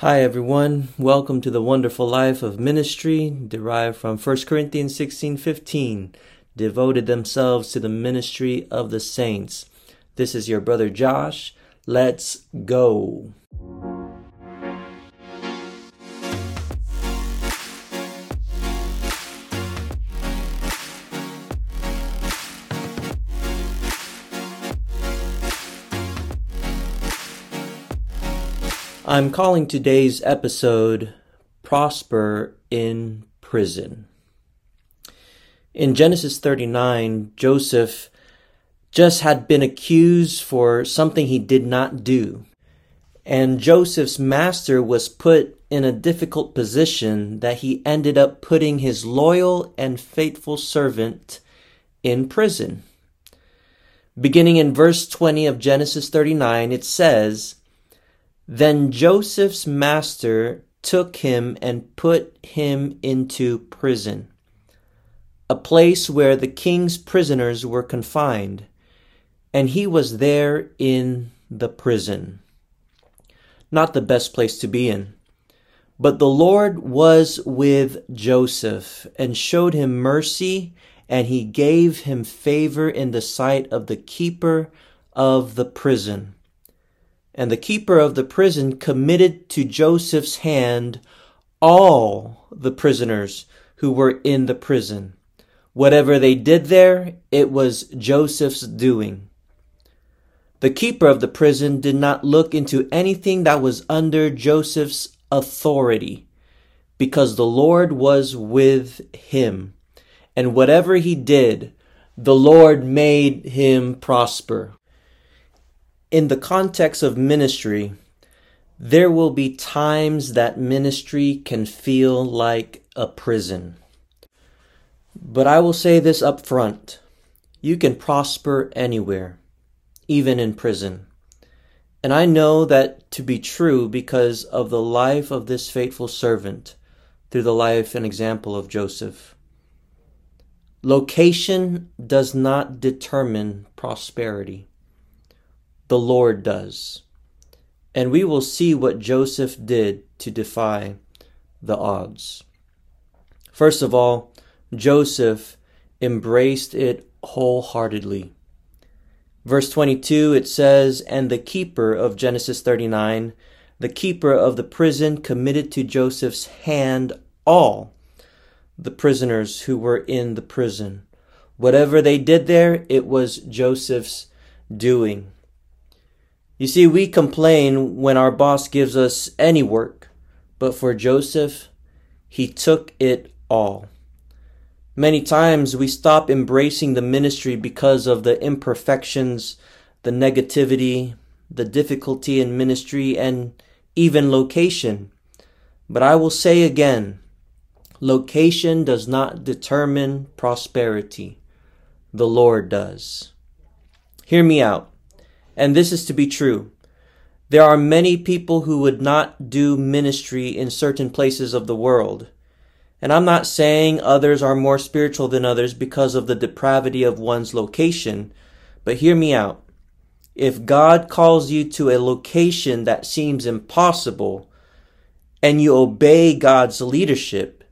Hi, everyone. Welcome to the wonderful life of ministry derived from 1 Corinthians 16 15, devoted themselves to the ministry of the saints. This is your brother Josh. Let's go. I'm calling today's episode Prosper in Prison. In Genesis 39, Joseph just had been accused for something he did not do. And Joseph's master was put in a difficult position that he ended up putting his loyal and faithful servant in prison. Beginning in verse 20 of Genesis 39, it says, then Joseph's master took him and put him into prison, a place where the king's prisoners were confined, and he was there in the prison. Not the best place to be in. But the Lord was with Joseph and showed him mercy, and he gave him favor in the sight of the keeper of the prison and the keeper of the prison committed to Joseph's hand all the prisoners who were in the prison. Whatever they did there, it was Joseph's doing. The keeper of the prison did not look into anything that was under Joseph's authority, because the Lord was with him. And whatever he did, the Lord made him prosper in the context of ministry, there will be times that ministry can feel like a prison. But I will say this up front you can prosper anywhere, even in prison. And I know that to be true because of the life of this faithful servant through the life and example of Joseph. Location does not determine prosperity the Lord does. And we will see what Joseph did to defy the odds. First of all, Joseph embraced it wholeheartedly. Verse 22, it says, And the keeper of Genesis 39, the keeper of the prison, committed to Joseph's hand all the prisoners who were in the prison. Whatever they did there, it was Joseph's doing. You see, we complain when our boss gives us any work, but for Joseph, he took it all. Many times we stop embracing the ministry because of the imperfections, the negativity, the difficulty in ministry, and even location. But I will say again, location does not determine prosperity. The Lord does. Hear me out and this is to be true. There are many people who would not do ministry in certain places of the world. And I'm not saying others are more spiritual than others because of the depravity of one's location, but hear me out. If God calls you to a location that seems impossible and you obey God's leadership,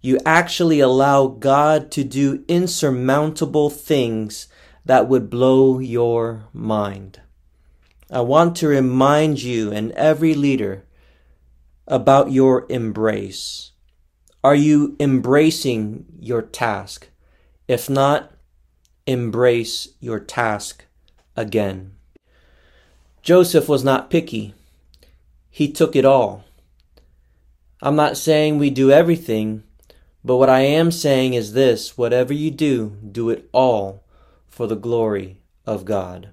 you actually allow God to do insurmountable things that would blow your mind. I want to remind you and every leader about your embrace. Are you embracing your task? If not, embrace your task again. Joseph was not picky. He took it all. I'm not saying we do everything, but what I am saying is this whatever you do, do it all for the glory of God.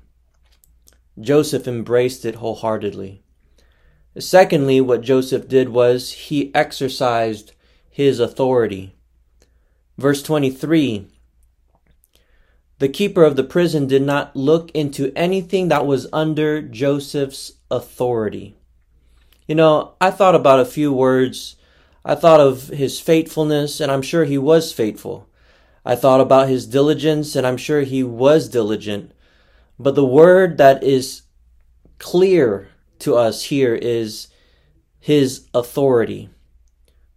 Joseph embraced it wholeheartedly. Secondly, what Joseph did was he exercised his authority. Verse 23 The keeper of the prison did not look into anything that was under Joseph's authority. You know, I thought about a few words. I thought of his faithfulness, and I'm sure he was faithful. I thought about his diligence, and I'm sure he was diligent. But the word that is clear to us here is his authority.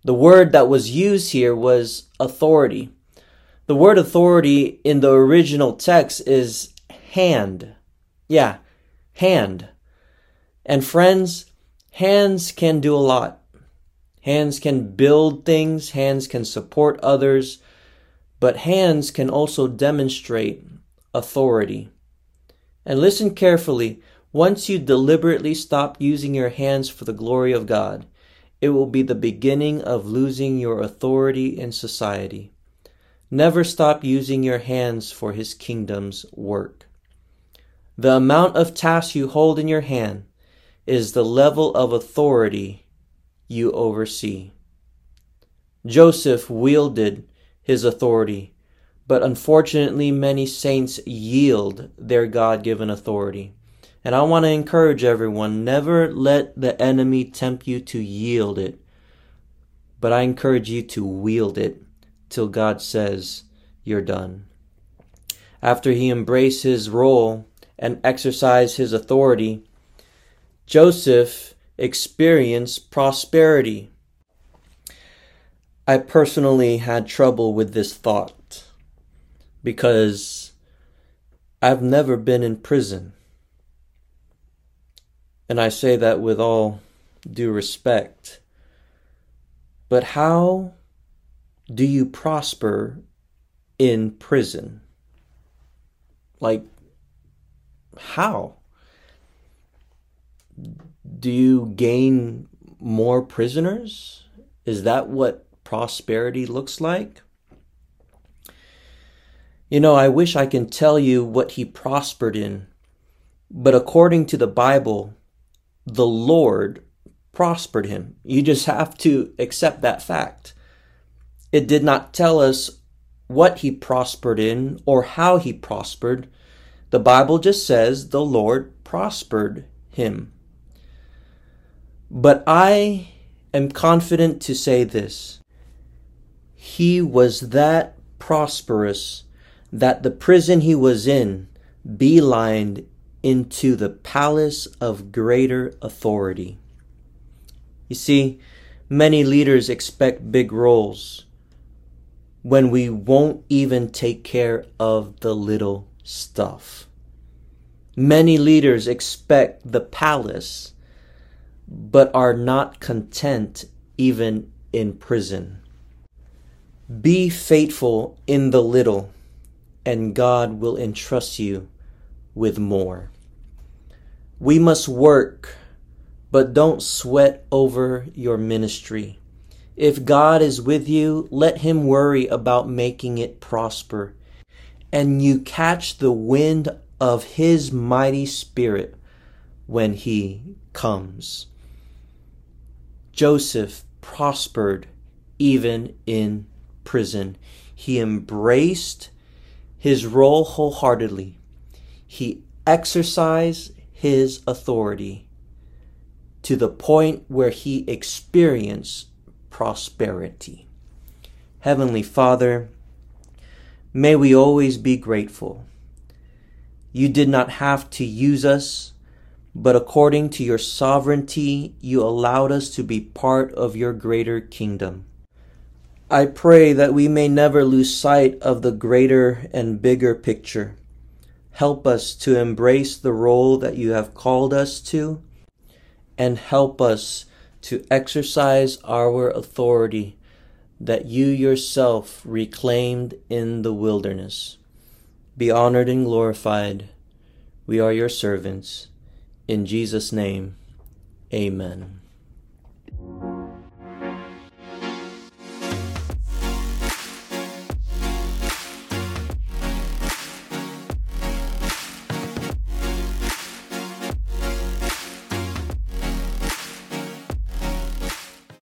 The word that was used here was authority. The word authority in the original text is hand. Yeah, hand. And friends, hands can do a lot. Hands can build things, hands can support others, but hands can also demonstrate authority. And listen carefully. Once you deliberately stop using your hands for the glory of God, it will be the beginning of losing your authority in society. Never stop using your hands for His kingdom's work. The amount of tasks you hold in your hand is the level of authority you oversee. Joseph wielded his authority, but unfortunately, many saints yield their God given authority. And I want to encourage everyone never let the enemy tempt you to yield it, but I encourage you to wield it till God says you're done. After he embraced his role and exercised his authority, Joseph experienced prosperity. I personally had trouble with this thought because I've never been in prison. And I say that with all due respect. But how do you prosper in prison? Like, how? Do you gain more prisoners? Is that what prosperity looks like? You know, I wish I can tell you what he prospered in, but according to the Bible, the Lord prospered him. You just have to accept that fact. It did not tell us what he prospered in or how he prospered. The Bible just says the Lord prospered him. But I am confident to say this. He was that prosperous that the prison he was in beelined into the palace of greater authority. You see, many leaders expect big roles when we won't even take care of the little stuff. Many leaders expect the palace, but are not content even in prison. Be faithful in the little, and God will entrust you with more. We must work, but don't sweat over your ministry. If God is with you, let Him worry about making it prosper. And you catch the wind of His mighty Spirit when He comes. Joseph prospered even in prison. He embraced his role wholeheartedly. He exercised his authority to the point where he experienced prosperity. Heavenly Father, may we always be grateful. You did not have to use us, but according to your sovereignty, you allowed us to be part of your greater kingdom. I pray that we may never lose sight of the greater and bigger picture. Help us to embrace the role that you have called us to, and help us to exercise our authority that you yourself reclaimed in the wilderness. Be honored and glorified. We are your servants. In Jesus' name, amen.